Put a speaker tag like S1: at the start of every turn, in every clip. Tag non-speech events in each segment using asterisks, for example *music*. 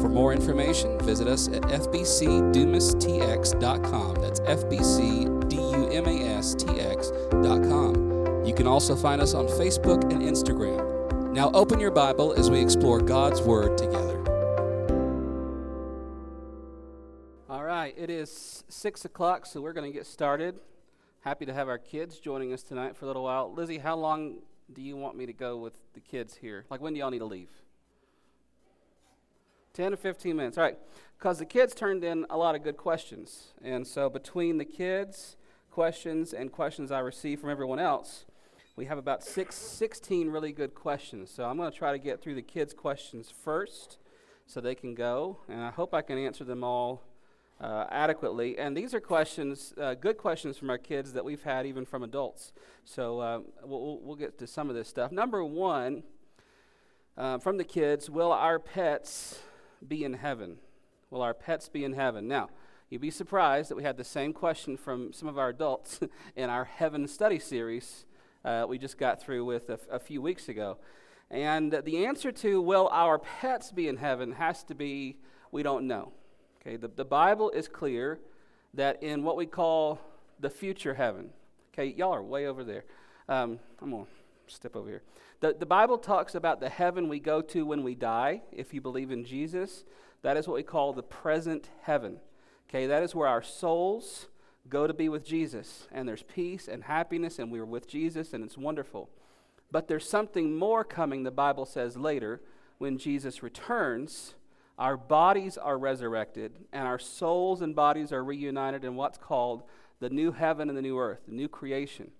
S1: For more information, visit us at fbcdumastx.com. That's fbcdumastx.com. You can also find us on Facebook and Instagram. Now open your Bible as we explore God's Word together. All right, it is 6 o'clock, so we're going to get started. Happy to have our kids joining us tonight for a little while. Lizzie, how long do you want me to go with the kids here? Like, when do y'all need to leave? 10 to 15 minutes. All right. Because the kids turned in a lot of good questions. And so between the kids' questions and questions I received from everyone else, we have about six, 16 really good questions. So I'm going to try to get through the kids' questions first so they can go. And I hope I can answer them all uh, adequately. And these are questions, uh, good questions from our kids that we've had even from adults. So uh, we'll, we'll get to some of this stuff. Number one, uh, from the kids, will our pets be in heaven? Will our pets be in heaven? Now, you'd be surprised that we had the same question from some of our adults *laughs* in our heaven study series uh, we just got through with a, few weeks ago. And the answer to will our pets be in heaven has to be we don't know. Okay, the, the Bible is clear that in what we call the future heaven, okay, y'all are way over there. Um, to step over here. The, the Bible talks about the heaven we go to when we die, if you believe in Jesus. That is what we call the present heaven. Okay, that is where our souls go to be with Jesus, and there's peace and happiness, and we're with Jesus, and it's wonderful. But there's something more coming, the Bible says later, when Jesus returns. Our bodies are resurrected, and our souls and bodies are reunited in what's called the new heaven and the new earth, the new creation.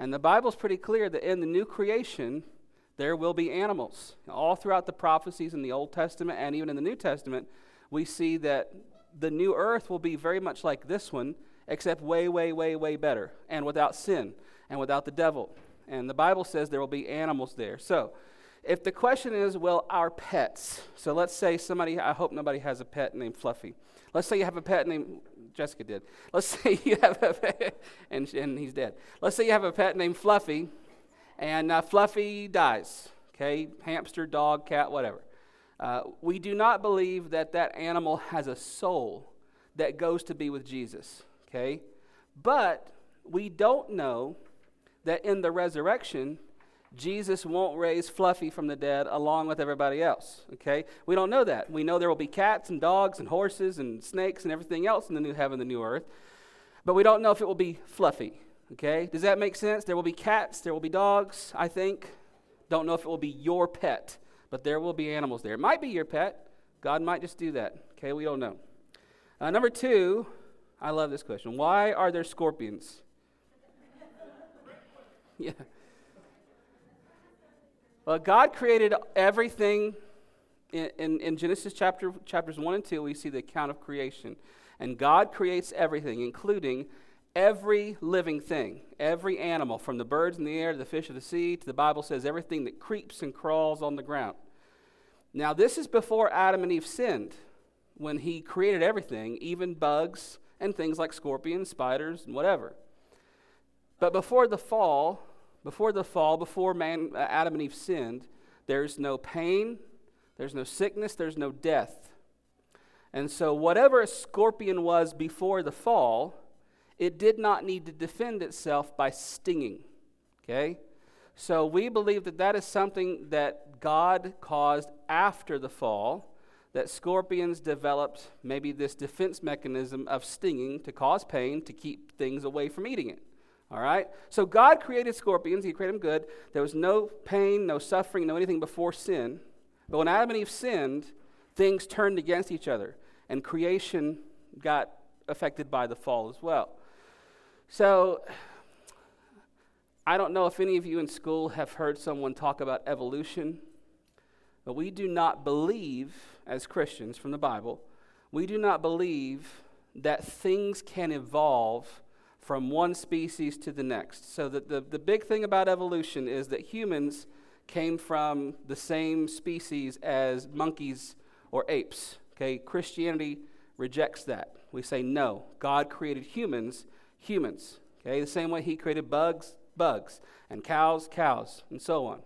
S1: And the Bible's pretty clear that in the new creation, there will be animals. All throughout the prophecies in the Old Testament and even in the New Testament, we see that the new earth will be very much like this one, except way, way, way, way better, and without sin and without the devil. And the Bible says there will be animals there. So, if the question is, well, our pets, so let's say somebody, I hope nobody has a pet named Fluffy. Let's say you have a pet named, Jessica did. Let's *laughs* say you have a pet, and, and he's dead. Let's say you have a pet named Fluffy, and uh, Fluffy dies. Okay, hamster, dog, cat, whatever. Uh, we do not believe that that animal has a soul that goes to be with Jesus. Okay, but we don't know that in the resurrection, Jesus won't raise Fluffy from the dead along with everybody else. Okay? We don't know that. We know there will be cats and dogs and horses and snakes and everything else in the new heaven, the new earth. But we don't know if it will be Fluffy. Okay? Does that make sense? There will be cats, there will be dogs, I think. Don't know if it will be your pet, but there will be animals there. It might be your pet. God might just do that. Okay? We don't know. Uh, number two, I love this question. Why are there scorpions? *laughs* yeah. Well, God created everything in, in, in, Genesis chapter, chapters 1 and 2. We see the account of creation. And God creates everything, including every living thing, every animal, from the birds in the air to the fish of the sea, to the Bible says everything that creeps and crawls on the ground. Now, this is before Adam and Eve sinned, when he created everything, even bugs and things like scorpions, spiders, and whatever. But before the fall, before the fall, before man, uh, Adam and Eve sinned, there's no pain, there's no sickness, there's no death. And so, whatever a scorpion was before the fall, it did not need to defend itself by stinging. Okay? So, we believe that that is something that God caused after the fall, that scorpions developed maybe this defense mechanism of stinging to cause pain to keep things away from eating it. All right? So God created scorpions, He created them good. There was no pain, no suffering, no anything before sin. But when Adam and Eve sinned, things turned against each other, and creation got affected by the fall as well. So I don't know if any of you in school have heard someone talk about evolution, but we do not believe, as Christians from the Bible, we do not believe that things can evolve from one species to the next. So, the, the, the big thing about evolution is that humans came from the same species as monkeys or apes. Okay, Christianity rejects that. We say no. God created humans, humans. Okay, the same way He created bugs, bugs, and cows, cows, and so on.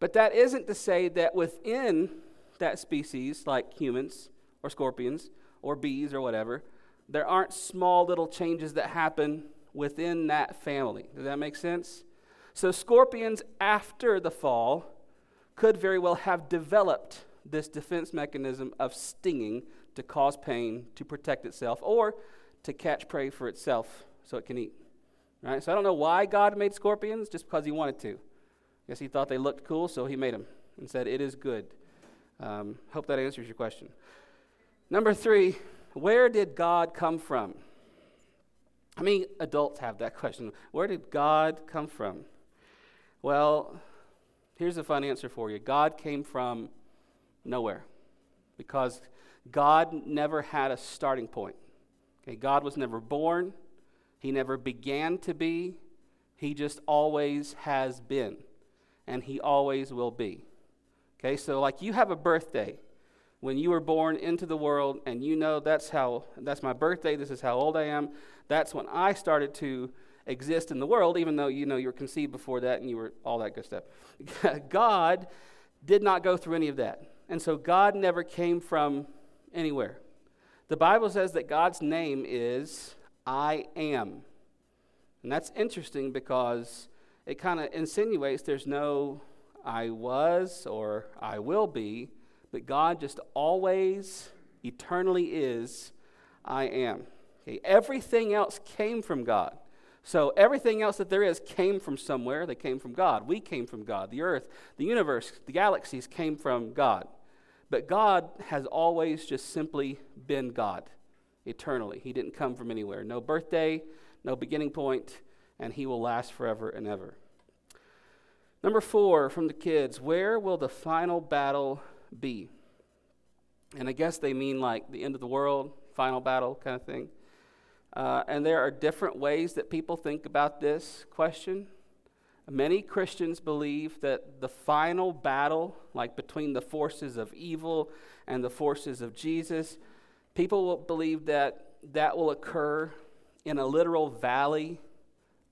S1: But that isn't to say that within that species, like humans or scorpions or bees or whatever, there aren't small little changes that happen within that family. Does that make sense? So, scorpions after the fall could very well have developed this defense mechanism of stinging to cause pain, to protect itself, or to catch prey for itself so it can eat. Right? So, I don't know why God made scorpions, just because He wanted to. I guess He thought they looked cool, so He made them and said, It is good. Um, hope that answers your question. Number three, where did God come from? How many adults have that question? Where did God come from? Well, here's a fun answer for you God came from nowhere because God never had a starting point. Okay, God was never born, He never began to be, He just always has been, and He always will be. Okay, so like you have a birthday when you were born into the world and you know that's how that's my birthday this is how old i am that's when i started to exist in the world even though you know you were conceived before that and you were all that good stuff. *laughs* God did not go through any of that. And so god never came from anywhere. The bible says that god's name is i am. And that's interesting because it kind of insinuates there's no i was or i will be God just always, eternally is, I am. Okay, everything else came from God. So everything else that there is came from somewhere. They came from God. We came from God. The earth, the universe, the galaxies came from God. But God has always just simply been God eternally. He didn't come from anywhere. No birthday, no beginning point, and He will last forever and ever. Number four from the kids where will the final battle be? And I guess they mean like the end of the world, final battle kind of thing. Uh, and there are different ways that people think about this question. Many Christians believe that the final battle, like between the forces of evil and the forces of Jesus, people will believe that that will occur in a literal valley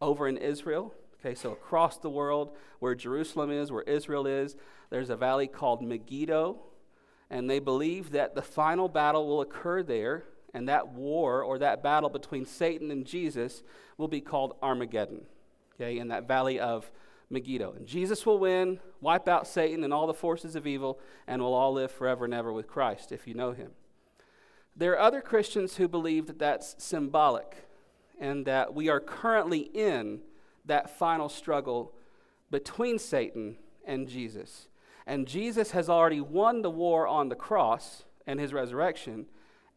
S1: over in Israel. Okay, so across the world, where Jerusalem is, where Israel is, there's a valley called Megiddo, and they believe that the final battle will occur there, and that war or that battle between Satan and Jesus will be called Armageddon, okay, in that valley of Megiddo. And Jesus will win, wipe out Satan and all the forces of evil, and we'll all live forever and ever with Christ if you know him. There are other Christians who believe that that's symbolic and that we are currently in that final struggle between Satan and Jesus. And Jesus has already won the war on the cross and his resurrection.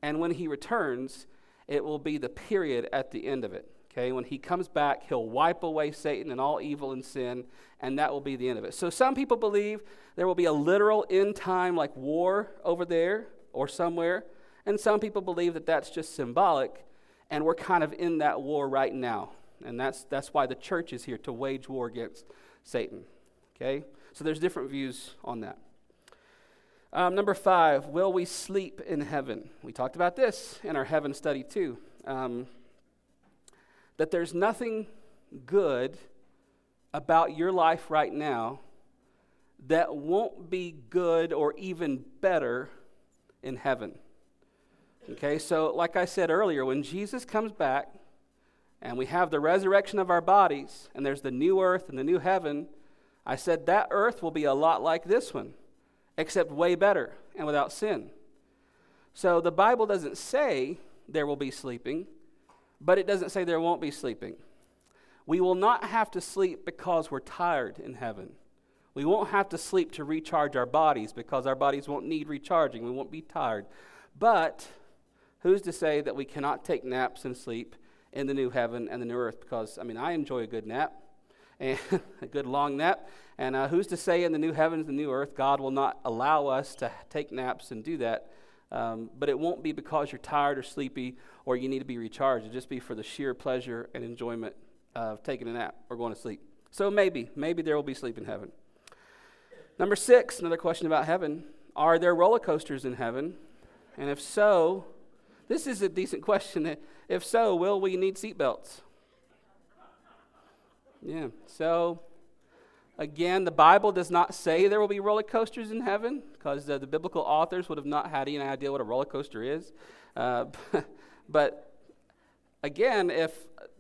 S1: And when he returns, it will be the period at the end of it. Okay, when he comes back, he'll wipe away Satan and all evil and sin, and that will be the end of it. So some people believe there will be a literal end time like war over there or somewhere, and some people believe that that's just symbolic, and we're kind of in that war right now. And that's, that's why the church is here to wage war against Satan. Okay? So there's different views on that. Um, number five, will we sleep in heaven? We talked about this in our heaven study too. Um, that there's nothing good about your life right now that won't be good or even better in heaven. Okay, so like I said earlier, when Jesus comes back and we have the resurrection of our bodies, and there's the new earth and the new heaven, I said that earth will be a lot like this one, except way better and without sin. So the Bible doesn't say there will be sleeping, but it doesn't say there won't be sleeping. We will not have to sleep because we're tired in heaven. We won't have to sleep to recharge our bodies because our bodies won't need recharging. We won't be tired. But who's to say that we cannot take naps and sleep in the new heaven and the new earth? Because, I mean, I enjoy a good nap and *laughs* a good long nap. And uh, who's to say in the new heavens, the new earth, God will not allow us to take naps and do that Um, but it won't be because you're tired or sleepy or you need to be recharged. It'll just be for the sheer pleasure and enjoyment of taking a nap or going to sleep. So maybe, maybe there will be sleep in heaven. Number six, another question about heaven. Are there roller coasters in heaven? And if so, this is a decent *laughs* question. If so, will we need seatbelts? Yeah. So, again, the Bible does not say there will be roller coasters in heaven because uh, the biblical authors would have not had any idea what a roller coaster is. Uh, *laughs* but again, if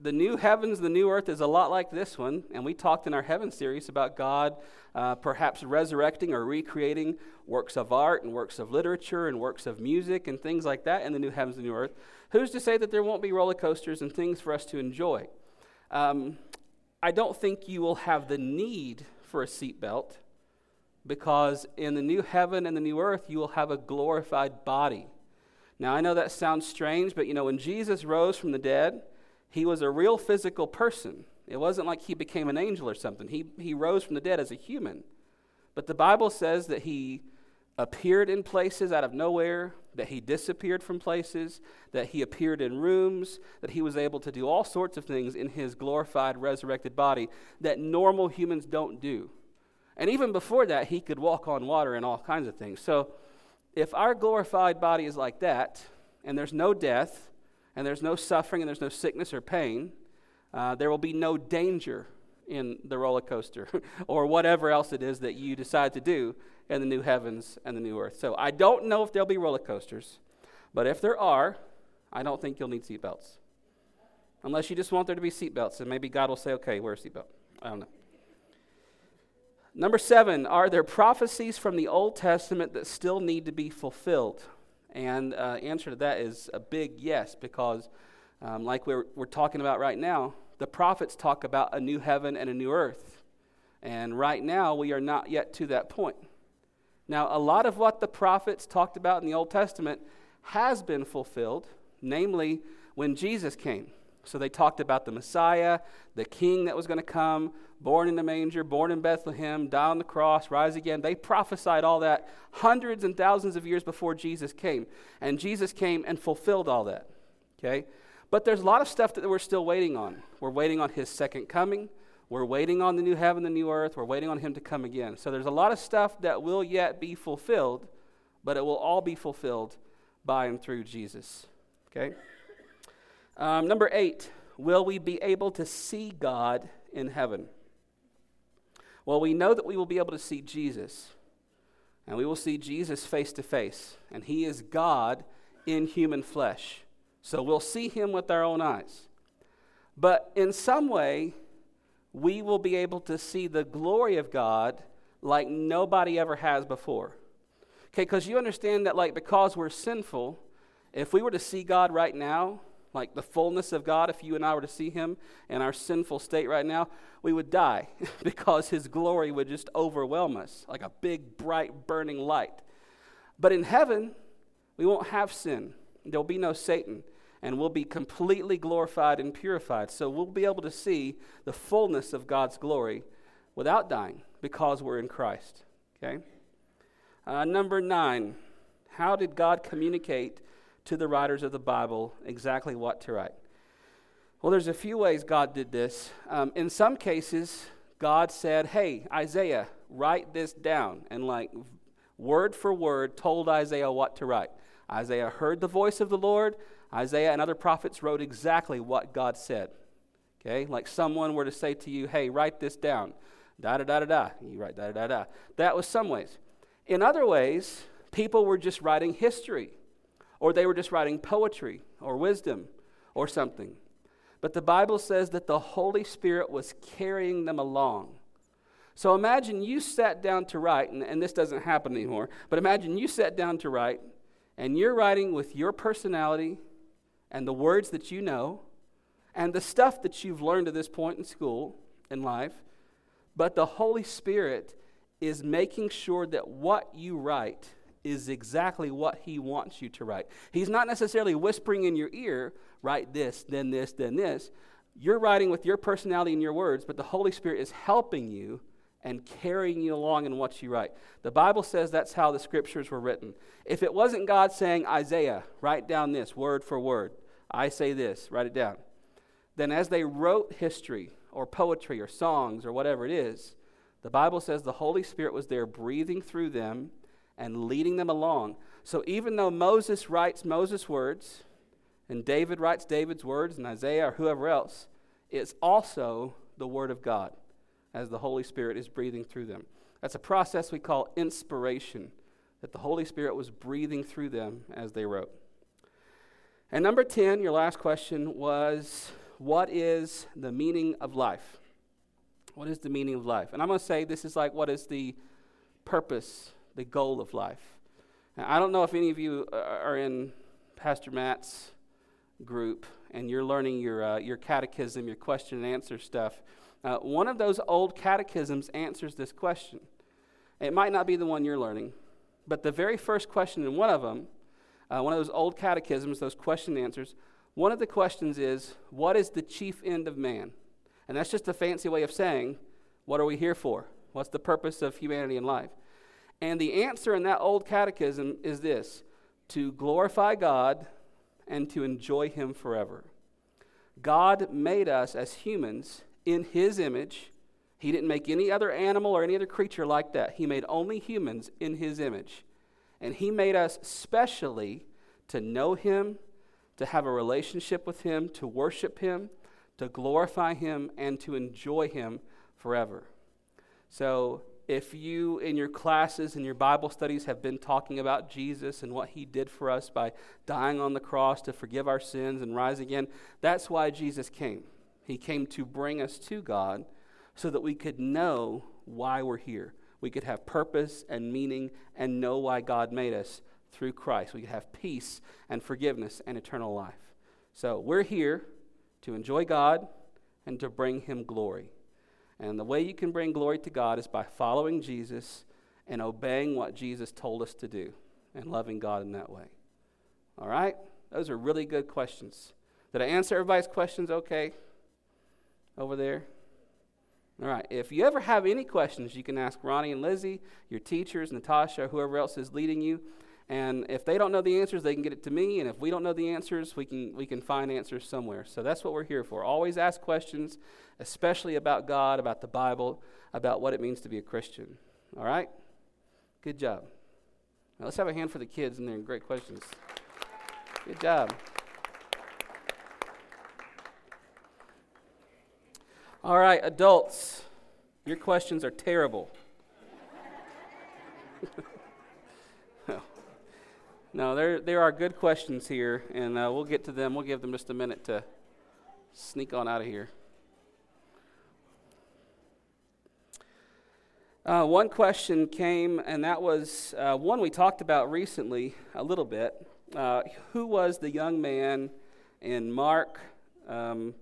S1: the new heavens, the new earth is a lot like this one, and we talked in our heaven series about God uh, perhaps resurrecting or recreating works of art and works of literature and works of music and things like that in the new heavens and new earth. Who's to say that there won't be roller coasters and things for us to enjoy? Um, I don't think you will have the need for a seatbelt because in the new heaven and the new earth, you will have a glorified body. Now, I know that sounds strange, but you know, when Jesus rose from the dead, he was a real physical person. It wasn't like he became an angel or something. He, he rose from the dead as a human. But the Bible says that he appeared in places out of nowhere, that he disappeared from places, that he appeared in rooms, that he was able to do all sorts of things in his glorified, resurrected body that normal humans don't do. And even before that, he could walk on water and all kinds of things. So, if our glorified body is like that, and there's no death, and there's no suffering, and there's no sickness or pain, uh, there will be no danger in the roller coaster *laughs* or whatever else it is that you decide to do in the new heavens and the new earth. So I don't know if there'll be roller coasters, but if there are, I don't think you'll need seatbelts. Unless you just want there to be seatbelts, and maybe God will say, okay, wear a seatbelt. I don't know. Number seven, are there prophecies from the Old Testament that still need to be fulfilled? And uh, answer to that is a big yes, because um, like we're, we're talking about right now, the prophets talk about a new heaven and a new earth. And right now, we are not yet to that point. Now, a lot of what the prophets talked about in the Old Testament has been fulfilled, namely when Jesus came. So they talked about the Messiah, the king that was going to come, born in the manger, born in Bethlehem, die on the cross, rise again. They prophesied all that hundreds and thousands of years before Jesus came. And Jesus came and fulfilled all that. Okay? But there's a lot of stuff that we're still waiting on. We're waiting on his second coming. We're waiting on the new heaven, the new earth. We're waiting on him to come again. So there's a lot of stuff that will yet be fulfilled, but it will all be fulfilled by and through Jesus. Okay? Um, number eight, will we be able to see God in heaven? Well, we know that we will be able to see Jesus, and we will see Jesus face to face, and he is God in human flesh. So we'll see him with our own eyes. But in some way, we will be able to see the glory of God like nobody ever has before. Okay, because you understand that, like, because we're sinful, if we were to see God right now, like the fullness of God, if you and I were to see Him in our sinful state right now, we would die *laughs* because His glory would just overwhelm us like a big, bright, burning light. But in heaven, we won't have sin, there'll be no Satan and we'll be completely glorified and purified. So we'll be able to see the fullness of God's glory without dying because we're in Christ. Okay? Uh, number nine, how did God communicate to the writers of the Bible exactly what to write? Well, there's a few ways God did this. Um, in some cases, God said, Hey, Isaiah, write this down. And, like, word for word, told Isaiah what to write. Isaiah heard the voice of the Lord. Isaiah and other prophets wrote exactly what God said. Okay? Like someone were to say to you, hey, write this down. Da da da da da. You write da da da da. That was some ways. In other ways, people were just writing history, or they were just writing poetry or wisdom or something. But the Bible says that the Holy Spirit was carrying them along. So imagine you sat down to write, and, and this doesn't happen anymore, but imagine you sat down to write, and you're writing with your personality and the words that you know and the stuff that you've learned to this point in school in life, but the Holy Spirit is making sure that what you write is exactly what He wants you to write. He's not necessarily whispering in your ear, write this, then this, then this. You're writing with your personality and your words, but the Holy Spirit is helping you and carrying you along in what you write. The Bible says that's how the scriptures were written. If it wasn't God saying, Isaiah, write down this word for word, I say this, write it down, then as they wrote history or poetry or songs or whatever it is, the Bible says the Holy Spirit was there breathing through them and leading them along. So even though Moses writes Moses' words, and David writes David's words, and Isaiah or whoever else, it's also the Word of God as the Holy Spirit is breathing through them. That's a process we call inspiration, that the Holy Spirit was breathing through them as they wrote. And number 10, your last question was what is the meaning of life? What is the meaning of life? And I'm going to say this is like what is the purpose, the goal of life. Now, I don't know if any of you are in Pastor Matt's group and you're learning your, uh, your catechism, your question and answer stuff. Uh, one of those old catechisms answers this question. It might not be the one you're learning, but the very first question in one of them, uh, one of those old catechisms, those question answers, one of the questions is, What is the chief end of man? And that's just a fancy way of saying, What are we here for? What's the purpose of humanity and life? And the answer in that old catechism is this to glorify God and to enjoy Him forever. God made us as humans in His image. He didn't make any other animal or any other creature like that. He made only humans in His image. And He made us specially to know Him, to have a relationship with Him, to worship Him, to glorify Him, and to enjoy Him forever. So, if you in your classes and your Bible studies have been talking about Jesus and what he did for us by dying on the cross to forgive our sins and rise again, that's why Jesus came. He came to bring us to God so that we could know why we're here. We could have purpose and meaning and know why God made us through Christ. We could have peace and forgiveness and eternal life. So we're here to enjoy God and to bring him glory. And the way you can bring glory to God is by following Jesus and obeying what Jesus told us to do and loving God in that way. All right? Those are really good questions. Did I answer everybody's questions okay over there? All right. If you ever have any questions, you can ask Ronnie and Lizzie, your teachers, Natasha, whoever else is leading you. And if they don't know the answers, they can get it to me. And if we don't know the answers, we can, we can find answers somewhere. So that's what we're here for. Always ask questions, especially about God, about the Bible, about what it means to be a Christian. All right? Good job. Now let's have a hand for the kids and their great questions. Good job. All right, adults, your questions are terrible. *laughs* No, there, there are good questions here, and uh, we'll get to them. We'll give them just a minute to sneak on out of here. Uh, one question came, and that was uh, one we talked about recently a little bit. Uh, who was the young man in Mark? Um,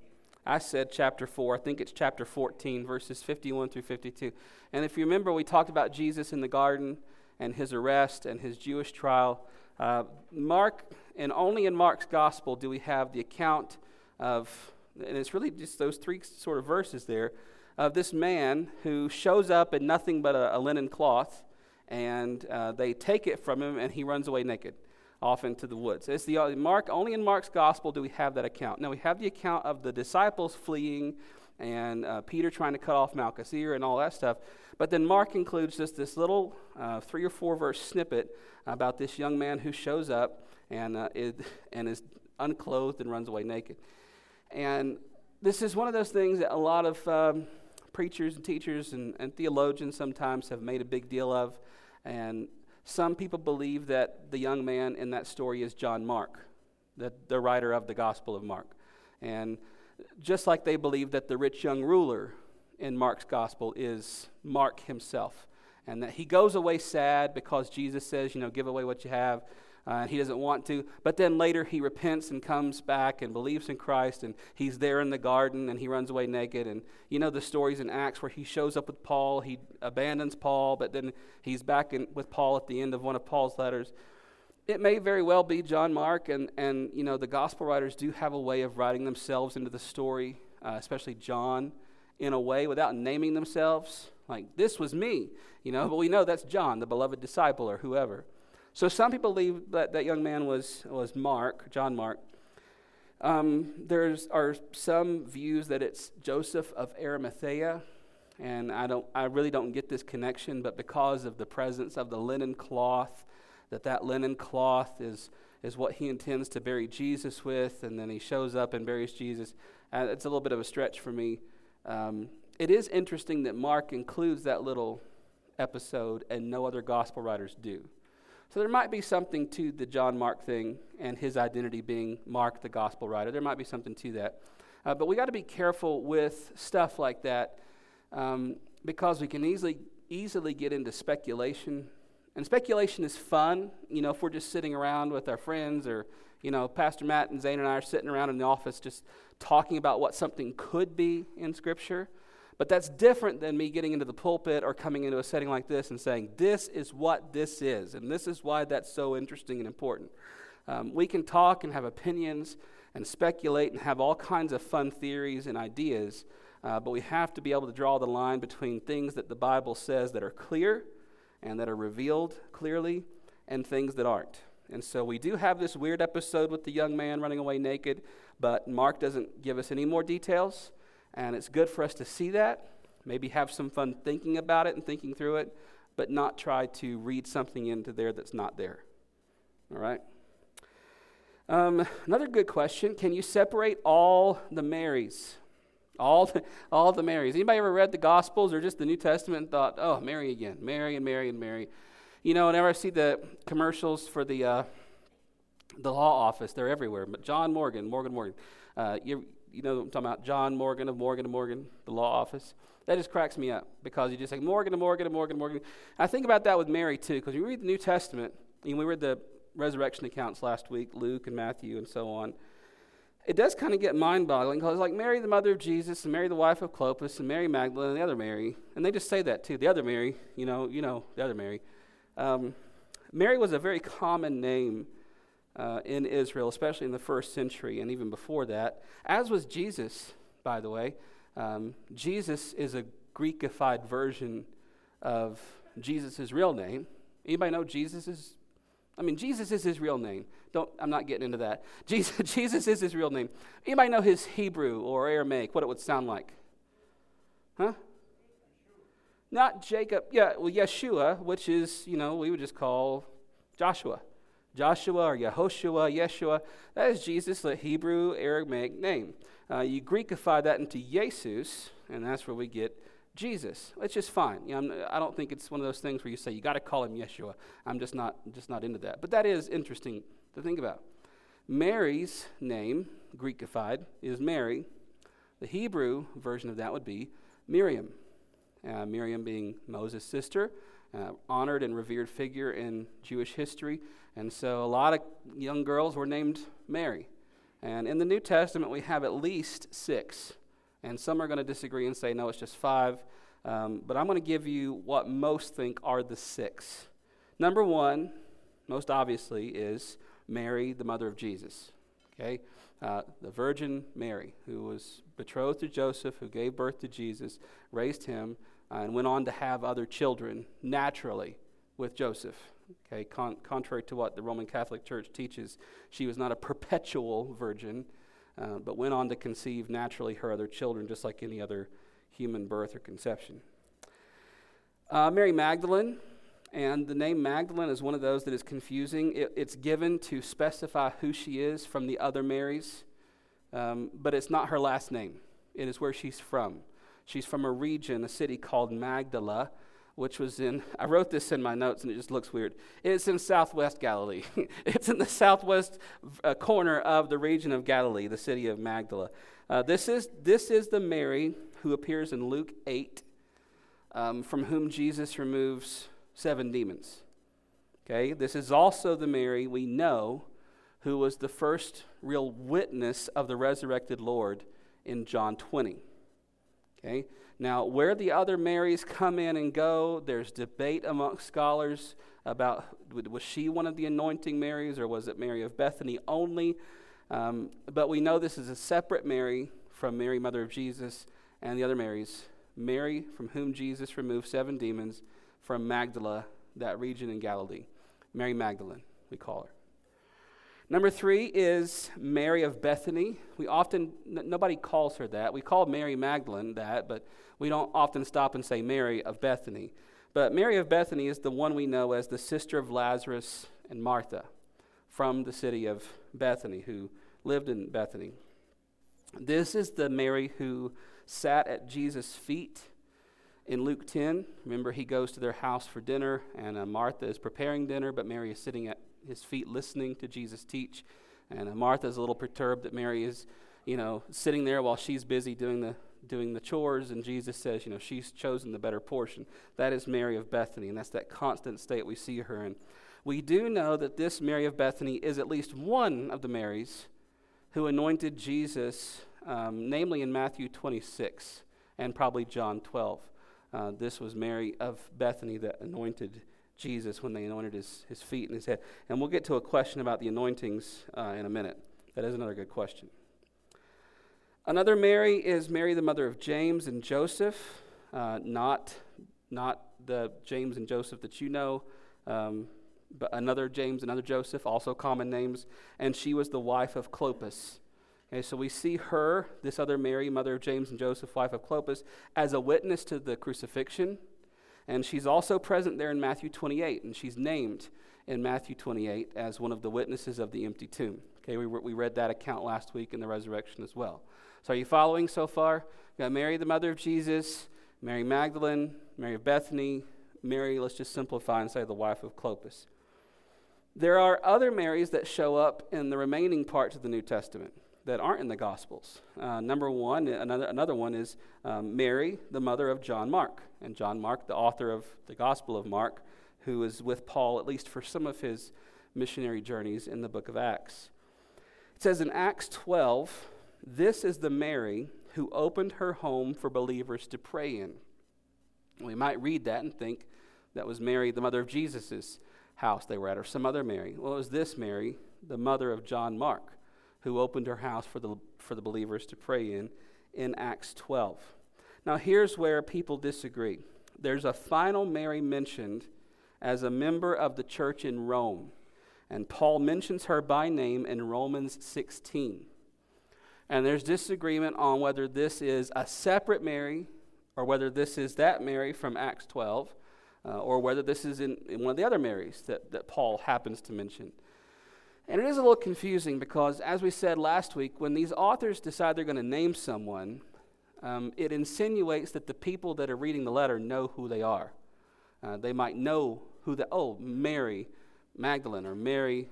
S1: I said chapter 4. I think it's chapter 14, verses 51 through 52. And if you remember, we talked about Jesus in the garden and his arrest and his Jewish trial. Uh, Mark, and only in Mark's gospel do we have the account of, and it's really just those three sort of verses there, of this man who shows up in nothing but a, a linen cloth, and uh, they take it from him, and he runs away naked off into the woods. It's the Mark only in Mark's gospel do we have that account. Now we have the account of the disciples fleeing and uh, Peter trying to cut off Malchus' ear and all that stuff. But then Mark includes just this little uh, three or four verse snippet about this young man who shows up and, uh, is, and is unclothed and runs away naked. And this is one of those things that a lot of um, preachers and teachers and, and theologians sometimes have made a big deal of. And some people believe that the young man in that story is John Mark, the, the writer of the Gospel of Mark. And just like they believe that the rich young ruler in Mark's gospel is Mark himself. And that he goes away sad because Jesus says, you know, give away what you have. Uh, and he doesn't want to. But then later he repents and comes back and believes in Christ. And he's there in the garden and he runs away naked. And you know the stories in Acts where he shows up with Paul. He abandons Paul, but then he's back in, with Paul at the end of one of Paul's letters. It may very well be John Mark, and, and you know the gospel writers do have a way of writing themselves into the story, uh, especially John in a way without naming themselves. Like, this was me, you know, *laughs* but we know that's John, the beloved disciple, or whoever. So some people believe that that young man was, was Mark, John Mark. Um, there are some views that it's Joseph of Arimathea, and I don't, I really don't get this connection, but because of the presence of the linen cloth, that that linen cloth is is what he intends to bury Jesus with, and then he shows up and buries Jesus. Uh, it's a little bit of a stretch for me. Um, it is interesting that Mark includes that little episode, and no other gospel writers do. So there might be something to the John Mark thing and his identity being Mark, the gospel writer. There might be something to that. Uh, but we got to be careful with stuff like that um, because we can easily easily get into speculation. And speculation is fun, you know, if we're just sitting around with our friends or, you know, Pastor Matt and Zane and I are sitting around in the office just talking about what something could be in Scripture. But that's different than me getting into the pulpit or coming into a setting like this and saying, This is what this is, and this is why that's so interesting and important. Um, we can talk and have opinions and speculate and have all kinds of fun theories and ideas, uh, but we have to be able to draw the line between things that the Bible says that are clear and that are revealed clearly and things that aren't. And so we do have this weird episode with the young man running away naked, but Mark doesn't give us any more details. And it's good for us to see that, maybe have some fun thinking about it and thinking through it, but not try to read something into there that's not there. All right? Um, another good question Can you separate all the Marys? All the, all the Marys. Anybody ever read the Gospels or just the New Testament and thought, oh, Mary again, Mary and Mary and Mary? You know, whenever I see the commercials for the, uh, the law office, they're everywhere. But John Morgan, Morgan Morgan. Uh, you, you know I'm talking about? John Morgan of Morgan and Morgan, the law office. That just cracks me up because you just say Morgan and Morgan and Morgan and Morgan. I think about that with Mary too, because you read the New Testament, and we read the resurrection accounts last week, Luke and Matthew and so on. It does kind of get mind boggling because, like, Mary, the mother of Jesus, and Mary, the wife of Clopas, and Mary Magdalene, and the other Mary, and they just say that too. The other Mary, you know, you know, the other Mary. Um, Mary was a very common name uh, in Israel, especially in the first century and even before that, as was Jesus, by the way. Um, Jesus is a Greekified version of Jesus' real name. Anybody know Jesus is? I mean, Jesus is his real name. Don't, I'm not getting into that. *laughs* Jesus, Jesus is his real name. Anybody know his Hebrew or Aramaic, what it would sound like? Huh? Not Jacob. Yeah, well, Yeshua, which is, you know, we would just call Joshua. Joshua or Yehoshua, Yeshua, that is Jesus, the Hebrew Aramaic name. Uh, you Greekify that into Jesus, and that's where we get Jesus. It's just fine. You know, I don't think it's one of those things where you say you got to call him Yeshua. I'm just not just not into that. But that is interesting to think about. Mary's name, Greekified, is Mary. The Hebrew version of that would be Miriam. Uh, Miriam being Moses' sister, uh, honored and revered figure in Jewish history. And so a lot of young girls were named Mary. And in the New Testament, we have at least six. And some are going to disagree and say, no, it's just five. Um, but I'm going to give you what most think are the six. Number one, most obviously, is Mary, the mother of Jesus. Okay? Uh, the Virgin Mary, who was betrothed to Joseph, who gave birth to Jesus, raised him, and went on to have other children naturally with Joseph. Okay, con- contrary to what the Roman Catholic Church teaches, she was not a perpetual virgin, uh, but went on to conceive naturally her other children, just like any other human birth or conception. Uh, Mary Magdalene, and the name Magdalene is one of those that is confusing. It, it's given to specify who she is from the other Marys, um, but it's not her last name. It is where she's from. She's from a region, a city called Magdala, which was in, I wrote this in my notes and it just looks weird. It's in southwest Galilee. *laughs* it's in the southwest uh, corner of the region of Galilee, the city of Magdala. Uh, this, is, this is the Mary who appears in Luke 8, um, from whom Jesus removes seven demons. Okay, this is also the Mary we know who was the first real witness of the resurrected Lord in John 20. Okay, now, where the other Marys come in and go, there's debate among scholars about was she one of the anointing Marys or was it Mary of Bethany only? Um, but we know this is a separate Mary from Mary, mother of Jesus, and the other Marys Mary, from whom Jesus removed seven demons from Magdala, that region in Galilee. Mary Magdalene, we call her. Number three is Mary of Bethany. We often, n- nobody calls her that. We call Mary Magdalene that, but we don't often stop and say Mary of Bethany. But Mary of Bethany is the one we know as the sister of Lazarus and Martha from the city of Bethany, who lived in Bethany. This is the Mary who sat at Jesus' feet in Luke 10. Remember, he goes to their house for dinner, and uh, Martha is preparing dinner, but Mary is sitting at his feet listening to Jesus teach. And uh, Martha is a little perturbed that Mary is, you know, sitting there while she's busy doing the doing the chores, and Jesus says, you know, she's chosen the better portion. That is Mary of Bethany, and that's that constant state we see her in. We do know that this Mary of Bethany is at least one of the Marys who anointed Jesus, um, namely in Matthew 26 and probably John 12. Uh, this was Mary of Bethany that anointed Jesus when they anointed his, his feet and his head. And we'll get to a question about the anointings uh, in a minute. That is another good question. Another Mary is Mary, the mother of James and Joseph, uh, not, not the James and Joseph that you know, um, but another James, another Joseph, also common names. And she was the wife of Clopas. Okay, so we see her, this other Mary, mother of James and Joseph, wife of Clopas, as a witness to the crucifixion. And she's also present there in Matthew 28, and she's named in Matthew 28 as one of the witnesses of the empty tomb. Okay, we, we read that account last week in the resurrection as well. So are you following so far? Got Mary, the mother of Jesus, Mary Magdalene, Mary of Bethany, Mary, let's just simplify and say the wife of Clopas. There are other Marys that show up in the remaining parts of the New Testament that aren't in the Gospels. Uh, number one, another, another one is um, Mary, the mother of John Mark. And John Mark, the author of the Gospel of Mark, who is with Paul, at least for some of his missionary journeys in the book of Acts. It says in Acts 12, this is the Mary who opened her home for believers to pray in. We might read that and think that was Mary, the mother of Jesus' house they were at, or some other Mary. Well, it was this Mary, the mother of John Mark who opened her house for the, for the believers to pray in in Acts 12. Now, here's where people disagree. There's a final Mary mentioned as a member of the church in Rome, and Paul mentions her by name in Romans 16. And there's disagreement on whether this is a separate Mary or whether this is that Mary from Acts 12, uh, or whether this is in, in, one of the other Marys that, that Paul happens to mention. And it is a little confusing because, as we said last week, when these authors decide they're going to name someone, um, it insinuates that the people that are reading the letter know who they are. Uh, they might know who the, oh, Mary Magdalene, or Mary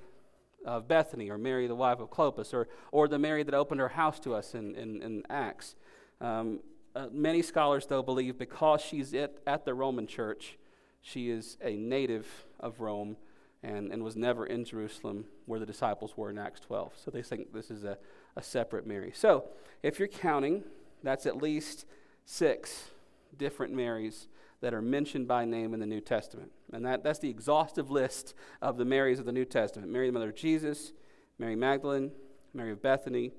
S1: of Bethany, or Mary the wife of Clopas, or, or the Mary that opened her house to us in, in, in Acts. Um, uh, many scholars, though, believe because she's at, at the Roman church, she is a native of Rome and, and was never in Jerusalem where the disciples were in Acts 12. So they think this is a, a separate Mary. So if you're counting, that's at least six different Marys that are mentioned by name in the New Testament. And that, that's the exhaustive list of the Marys of the New Testament Mary, the mother of Jesus, Mary Magdalene, Mary of Bethany,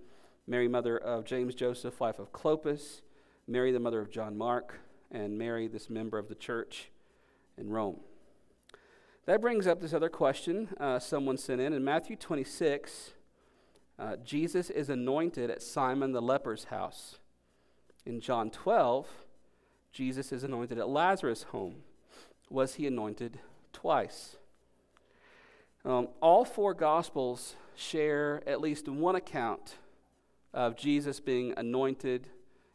S1: Mary, mother of James Joseph, wife of Clopas, Mary, the mother of John Mark, and Mary, this member of the church in Rome. That brings up this other question uh, someone sent in. In Matthew 26, uh, Jesus is anointed at Simon the leper's house. In John 12, Jesus is anointed at Lazarus' home. Was he anointed twice? Um, all four Gospels share at least one account of Jesus being anointed.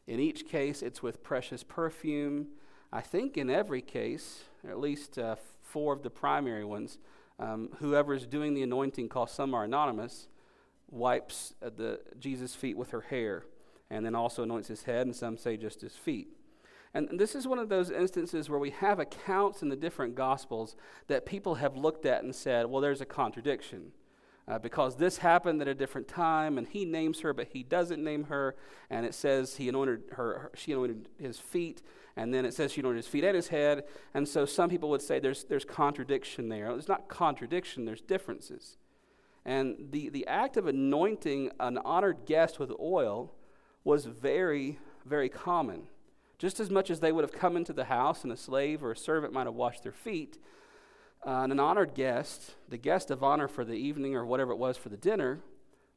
S1: In each case, it's with precious perfume. I think in every case, at least uh, four of the primary ones. Um, whoever is doing the anointing, called some are anonymous, wipes uh, the Jesus' feet with her hair, and then also anoints his head, and some say just his feet. And this is one of those instances where we have accounts in the different Gospels that people have looked at and said, well, there's a contradiction. Uh, because this happened at a different time, and he names her, but he doesn't name her, and it says he anointed her, her she anointed his feet, and then it says she anointed his feet and his head. And so some people would say there's, there's contradiction there. There's not contradiction, there's differences. And the, the act of anointing an honored guest with oil was very, very common Just as much as they would have come into the house and a slave or a servant might have washed their feet, uh, an honored guest, the guest of honor for the evening or whatever it was for the dinner,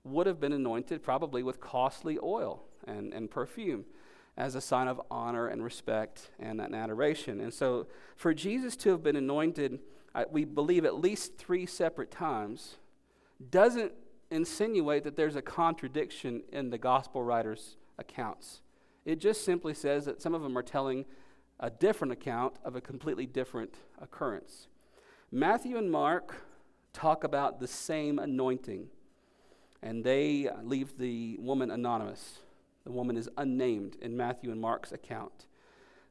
S1: would have been anointed probably with costly oil and, and perfume as a sign of honor and respect and, adoration. And so, for Jesus to have been anointed, we believe at least three separate times, doesn't insinuate that there's a contradiction in the gospel writers' accounts. It just simply says that some of them are telling a different account of a completely different occurrence. Matthew and Mark talk about the same anointing, and they leave the woman anonymous. The woman is unnamed in Matthew and Mark's account.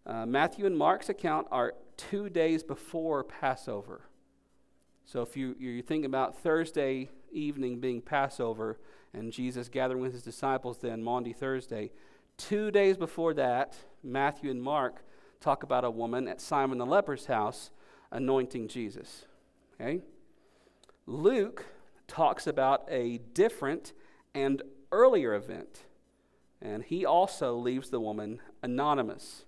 S1: Uh, Matthew and Mark's account are two days before Passover. So if you, you think about Thursday evening being Passover and Jesus gathering with his disciples then Maundy Thursday, two days before that, Matthew and Mark talk about a woman at Simon the leper's house anointing Jesus. Okay? Luke talks about a different and earlier event, and he also leaves the woman anonymous.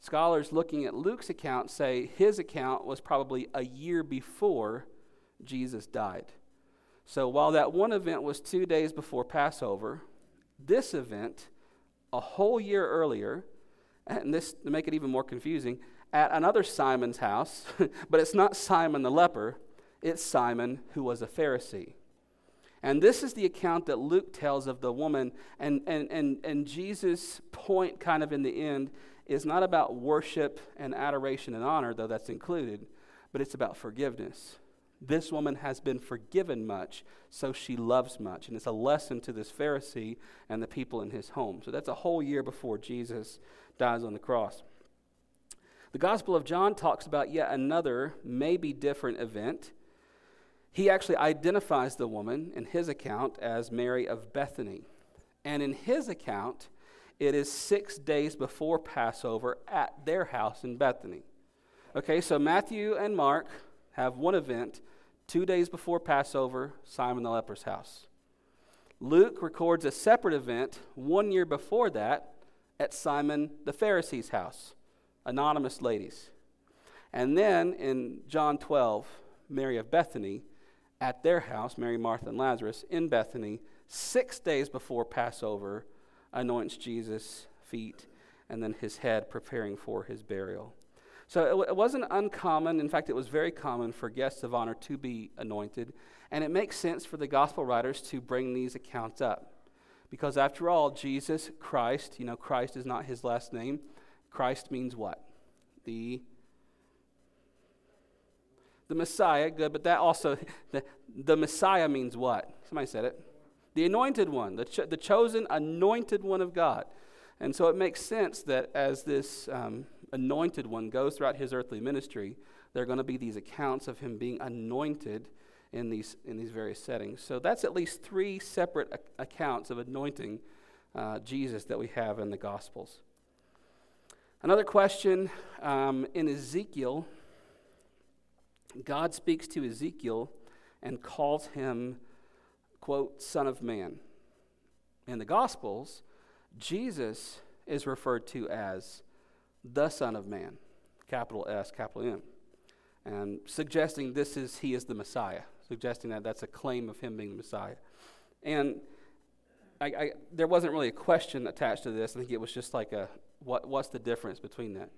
S1: Scholars looking at Luke's account say his account was probably a year before Jesus died. So while that one event was two days before Passover, this event, a whole year earlier, and this to make it even more confusing, at another Simon's house, *laughs* but it's not Simon the leper, it's Simon who was a Pharisee. And this is the account that Luke tells of the woman, and, and, and, and Jesus' point, kind of in the end, is not about worship and adoration and honor, though that's included, but it's about forgiveness. This woman has been forgiven much, so she loves much. And it's a lesson to this Pharisee and the people in his home. So that's a whole year before Jesus dies on the cross. The Gospel of John talks about yet another, maybe different event. He actually identifies the woman in his account as Mary of Bethany. And in his account, it is six days before Passover at their house in Bethany. Okay, so Matthew and Mark have one event two days before Passover, Simon the leper's house. Luke records a separate event one year before that at Simon the Pharisee's house, anonymous ladies. And then in John 12, Mary of Bethany, at their house, Mary, Martha, and Lazarus in Bethany, six days before Passover, anoints Jesus' feet and then his head, preparing for his burial. So it, it, wasn't uncommon. In fact, it was very common for guests of honor to be anointed. And it makes sense for the gospel writers to bring these accounts up. Because after all, Jesus Christ, you know, Christ is not his last name. Christ means what? The the Messiah, good, but that also, *laughs* the, the Messiah means what? Somebody said it the anointed one, the, cho- the chosen anointed one of God. And so it makes sense that as this um, anointed one goes throughout his earthly ministry, there are going to be these accounts of him being anointed in these, in these various settings. So that's at least three separate ac- accounts of anointing uh, Jesus that we have in the Gospels. Another question um, in Ezekiel, God speaks to Ezekiel and calls him quote, Son of Man. In the Gospels, Jesus is referred to as the Son of Man, capital S, capital M, and suggesting this is he is the Messiah, suggesting that that's a claim of him being the Messiah. And I, I, there wasn't really a question attached to this. I think it was just like a what, what's the difference between that?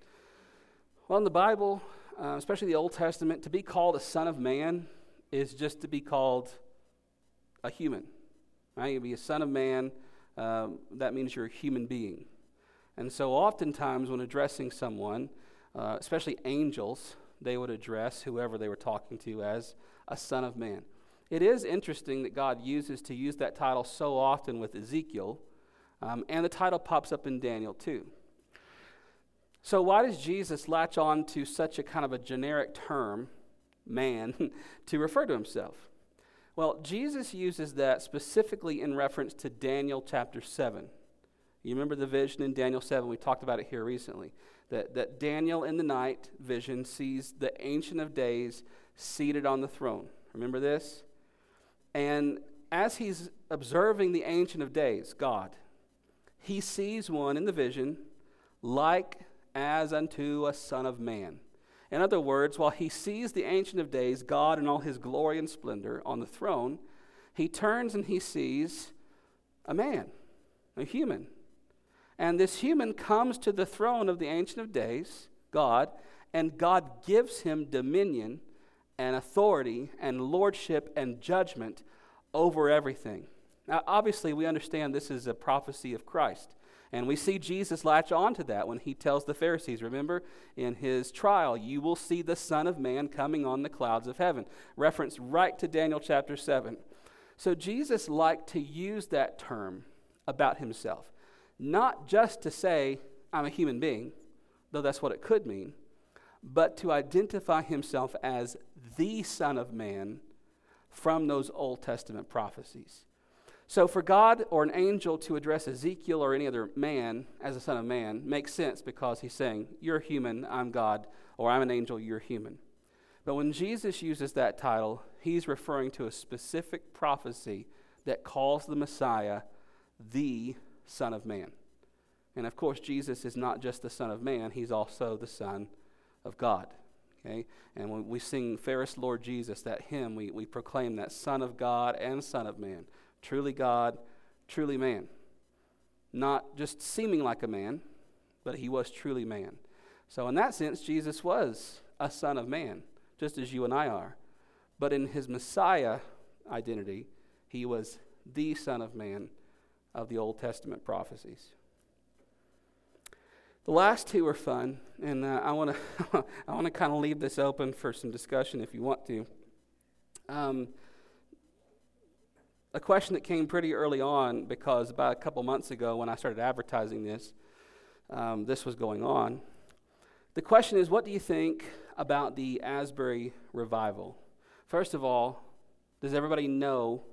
S1: Well, in the Bible, uh, especially the Old Testament, to be called a son of man is just to be called a human. Right? You be a son of man, um, that means you're a human being. And so, oftentimes, when addressing someone, uh, especially angels, they would address whoever they were talking to as a son of man. It is interesting that God uses to use that title so often with Ezekiel, um, and the title pops up in Daniel too. So, why does Jesus latch on to such a kind of a generic term, man, *laughs* to refer to himself? Well, Jesus uses that specifically in reference to Daniel chapter 7. You remember the vision in Daniel 7? We talked about it here recently. That, that Daniel in the night vision sees the Ancient of Days seated on the throne. Remember this? And as he's observing the Ancient of Days, God, he sees one in the vision like as unto a son of man. In other words, while he sees the Ancient of Days, God in all his glory and splendor on the throne, he turns and he sees a man, a human. And this human comes to the throne of the Ancient of Days, God, and God gives him dominion and authority and lordship and judgment over everything. Now, obviously, we understand this is a prophecy of Christ. And we see Jesus latch on to that when he tells the Pharisees, remember, in his trial, you will see the Son of Man coming on the clouds of heaven. Reference right to Daniel chapter 7. So Jesus liked to use that term about himself, not just to say, I'm a human being, though that's what it could mean, but to identify himself as the Son of Man from those Old Testament prophecies. So, for God or an angel to address Ezekiel or any other man as a son of man makes sense because he's saying, You're human, I'm God, or I'm an angel, you're human. But when Jesus uses that title, he's referring to a specific prophecy that calls the Messiah the Son of Man. And of course, Jesus is not just the Son of Man, he's also the Son of God. Okay? And when we sing Fairest Lord Jesus, that hymn, we, we proclaim that Son of God and Son of Man. Truly God, truly man. Not just seeming like a man, but he was truly man. So, in that sense, Jesus was a Son of Man, just as you and I are. But in his Messiah identity, he was the Son of Man of the Old Testament prophecies. The last two are fun, and uh, I want to *laughs* I want to kind of leave this open for some discussion if you want to. Um, a question that came pretty early on because about a couple months ago when I started advertising this, um, this was going on. The question is, what do you think about the Asbury revival? First of all, does everybody know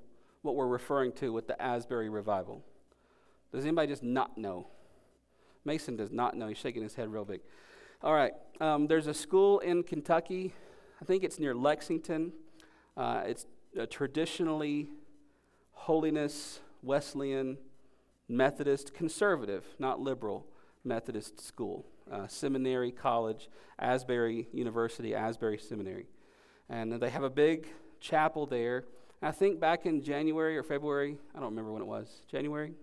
S1: what we're referring to with the Asbury revival? Does anybody just not know? Mason does not know. He's shaking his head real big. All right. Um, there's a school in Kentucky. I think it's near Lexington. Uh, it's a traditionally holiness, Wesleyan, Methodist, conservative, not liberal Methodist school. Uh, seminary, college, Asbury University, Asbury Seminary. And they have a big chapel there. I think back in January or February, I don't remember when it was, January,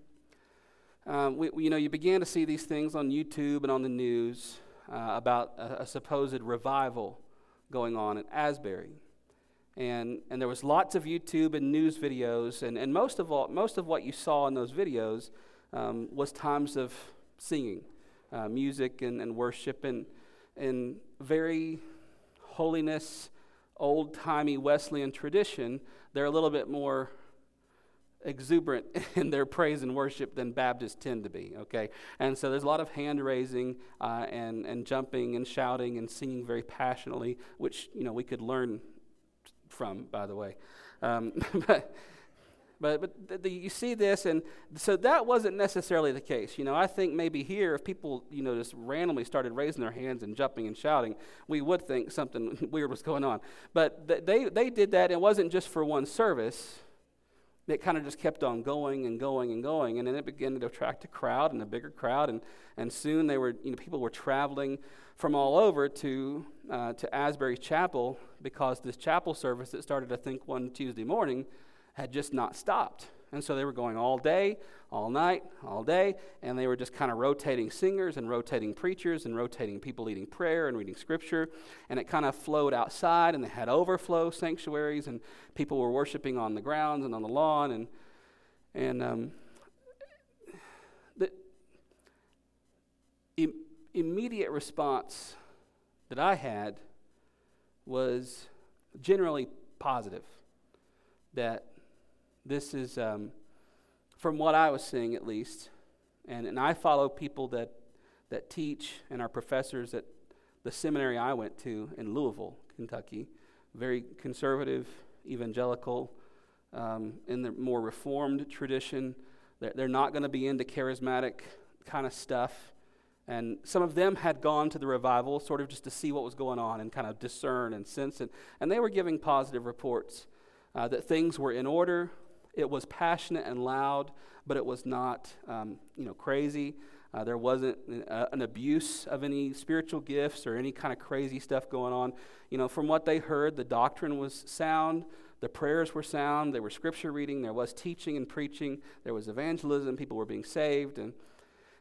S1: um, we, we, you know, you began to see these things on YouTube and on the news uh, about a, a, supposed revival going on at Asbury. And, and there was lots of YouTube and news videos, and, and most, of all, most of what you saw in those videos um, was times of singing, uh, music and, and worship, and, and very holiness, old timey Wesleyan tradition. They're a little bit more exuberant *laughs* in their praise and worship than Baptists tend to be, okay? And so there's a lot of hand raising uh, and, and jumping and shouting and singing very passionately, which, you know, we could learn from, by the way. Um, *laughs* but, but, but the, the, you see this, and so that wasn't necessarily the case. You know, I think maybe here, if people, you know, just randomly started raising their hands and jumping and shouting, we would think something *laughs* weird was going on. But th- they, they did that. It wasn't just for one service it kind of just kept on going and going and going. And then it began to attract a crowd and a bigger crowd. And, and soon they were, you know, people were traveling from all over to, uh, to Asbury Chapel because this chapel service that started, I think, one Tuesday morning had just not stopped. And so they were going all day, all night, all day, and they were just kind of rotating singers and rotating preachers and rotating people leading prayer and reading scripture. And it kind of flowed outside, and they had overflow sanctuaries, and people were worshiping on the grounds and on the lawn. And, and um, the Im- immediate response that I had was generally positive that this is, um, from what I was seeing at least, and, and I follow people that, that teach and are professors at the seminary I went to in Louisville, Kentucky. Very conservative, evangelical, um, in the more reformed tradition. They're, they're not going to be into charismatic kind of stuff. And some of them had gone to the revival sort of just to see what was going on and kind of discern and sense it. And they were giving positive reports uh, that things were in order, it was passionate and loud, but it was not, um, you know, crazy. Uh, there wasn't uh, an abuse of any spiritual gifts or any kind of crazy stuff going on. You know, from what they heard, the doctrine was sound, the prayers were sound, there was scripture reading, there was teaching and preaching, there was evangelism, people were being saved. And,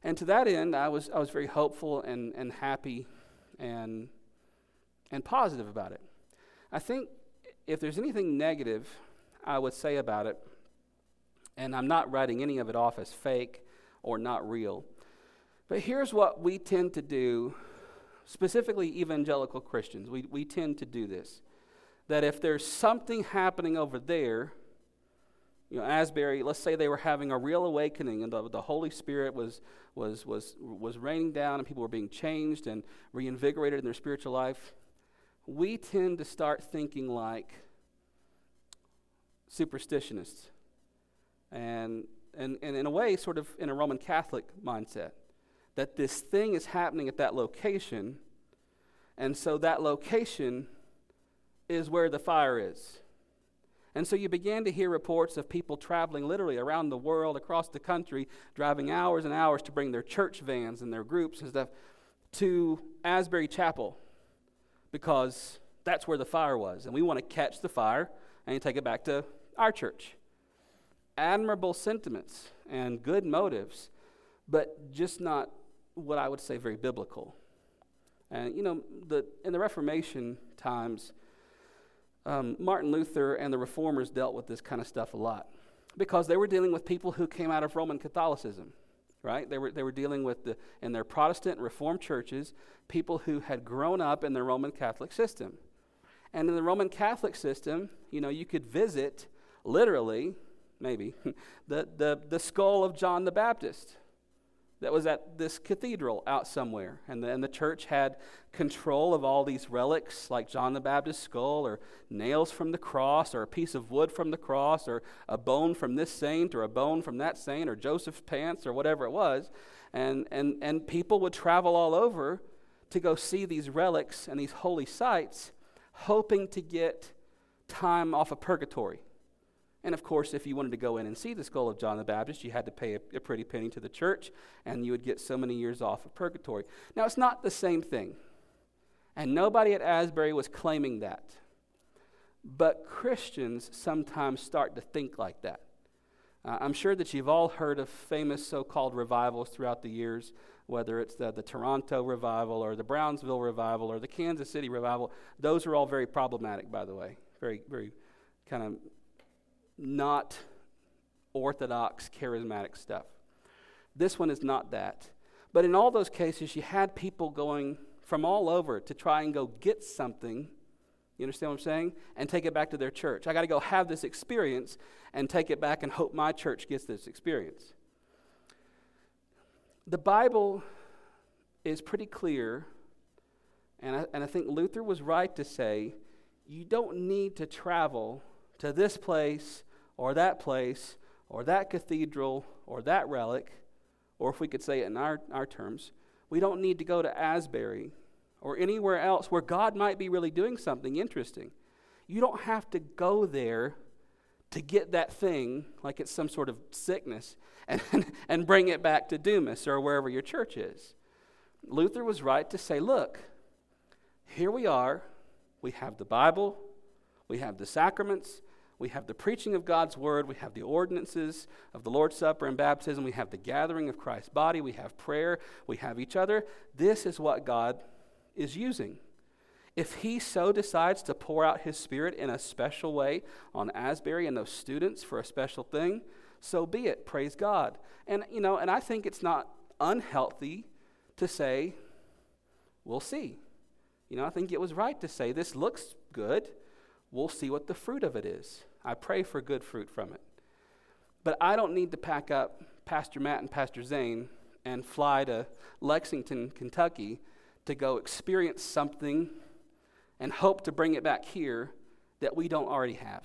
S1: and to that end, I was, I was very hopeful and, and happy and, and positive about it. I think if there's anything negative I would say about it, and I'm not writing any of it off as fake or not real, but here's what we tend to do, specifically evangelical Christians. We, we tend to do this. That if there's something happening over there, you know, Asbury, let's say they were having a real awakening and the, the Holy Spirit was, was, was, was raining down and people were being changed and reinvigorated in their spiritual life, we tend to start thinking like superstitionists. And, and, and in a way, sort of in a Roman Catholic mindset, that this thing is happening at that location, and so that location is where the fire is. And so you began to hear reports of people traveling literally around the world, across the country, driving hours and hours to bring their church vans and their groups and stuff to Asbury Chapel because that's where the fire was. And we want to catch the fire and take it back to our church. Admirable sentiments and good motives, but just not what I would say very biblical. And you know, the, in the Reformation times, um, Martin Luther and the reformers dealt with this kind of stuff a lot because they were dealing with people who came out of Roman Catholicism, right? They were, they were dealing with, the, in their Protestant Reformed churches, people who had grown up in the Roman Catholic system. And in the Roman Catholic system, you know, you could visit literally, maybe, *laughs* the, the, the skull of John the Baptist that was at this cathedral out somewhere. And the, and the church had control of all these relics, like John the Baptist's skull, or nails from the cross, or a piece of wood from the cross, or a bone from this saint, or a bone from that saint, or Joseph's pants, or whatever it was. And, and, and people would travel all over to go see these relics and these holy sites, hoping to get time off of purgatory. And of course, if you wanted to go in and see the skull of John the Baptist, you had to pay a, a, pretty penny to the church, and you would get so many years off of purgatory. Now, it's not the same thing. And nobody at Asbury was claiming that. But Christians sometimes start to think like that. Uh, I'm sure that you've all heard of famous so called revivals throughout the years, whether it's the, the Toronto revival or the Brownsville revival or the Kansas City revival. Those are all very problematic, by the way. Very, very kind of not orthodox charismatic stuff. This one is not that. But in all those cases, you had people going from all over to try and go get something. You understand what I'm saying? And take it back to their church. I got to go have this experience and take it back and hope my church gets this experience. The Bible is pretty clear, and I, and I think Luther was right to say you don't need to travel to this place or that place or that cathedral or that relic, or if we could say it in our, our terms, we don't need to go to Asbury or anywhere else where God might be really doing something interesting. You don't have to go there to get that thing like it's some sort of sickness *laughs* and, and bring it back to Dumas or wherever your church is. Luther was right to say, look, here we are. We have the Bible, we have the sacraments, we have the preaching of God's word, we have the ordinances of the Lord's Supper and baptism, we have the gathering of Christ's body, we have prayer, we have each other. This is what God is using. If He so decides to pour out His Spirit in a special way on Asbury and those students for a special thing, so be it. Praise God. And, you know, and I think it's not unhealthy to say, we'll see. You know, I think it was right to say, this looks good we'll see what the fruit of it is. I pray for good fruit from it. But I don't need to pack up Pastor Matt and Pastor Zane and fly to Lexington, Kentucky to go experience something and hope to bring it back here that we don't already have.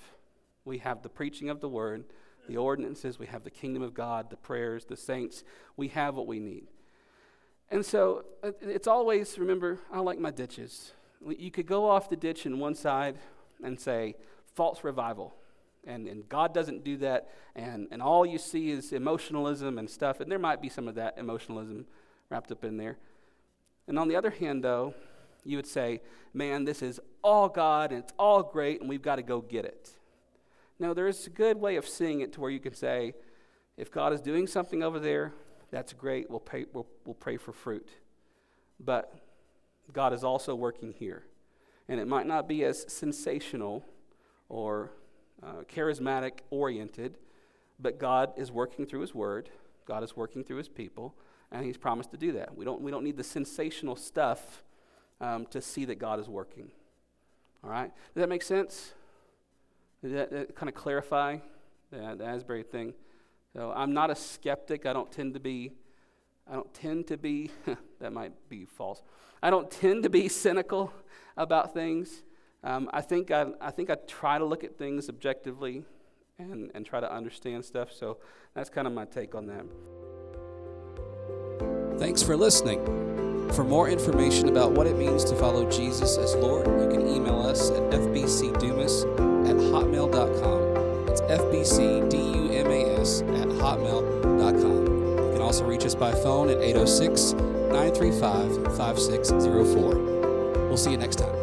S1: We have the preaching of the word, the ordinances, we have the kingdom of God, the prayers, the saints. We have what we need. And so uh, it's always, remember, I like my ditches. You could go off the ditch in one side and say, false revival. And, and God doesn't do that, and, and all you see is emotionalism and stuff, and there might be some of that emotionalism wrapped up in there. And on the other hand, though, you would say, man, this is all God and it's all great, and we've got to go get it. No, there's a good way of seeing it to where you can say, if God is doing something over there, that's great. We'll pray, we'll, we'll pray for fruit. But God is also working here. And it might not be as sensational or uh, charismatic oriented, but God is working through His Word. God is working through His people, and He's promised to do that. We don't, we don't need the sensational stuff um, to see that God is working. All right? Does that make sense? Does that, that kind of clarify the, the Asbury thing? So I'm not a skeptic. I don't tend to be. I don't tend to be. *laughs* that might be false. I don't tend to be cynical about things. Um, I think I, I think I try to look at things objectively and, and try to understand stuff. So that's kind of my take on that.
S2: Thanks for listening. For more information about what it means to follow Jesus as Lord, you can email us at fbcdumas at hotmail.com. It's fbcdumas at hotmail.com. Also reach us by phone at 806 935 5604. We'll see you next time.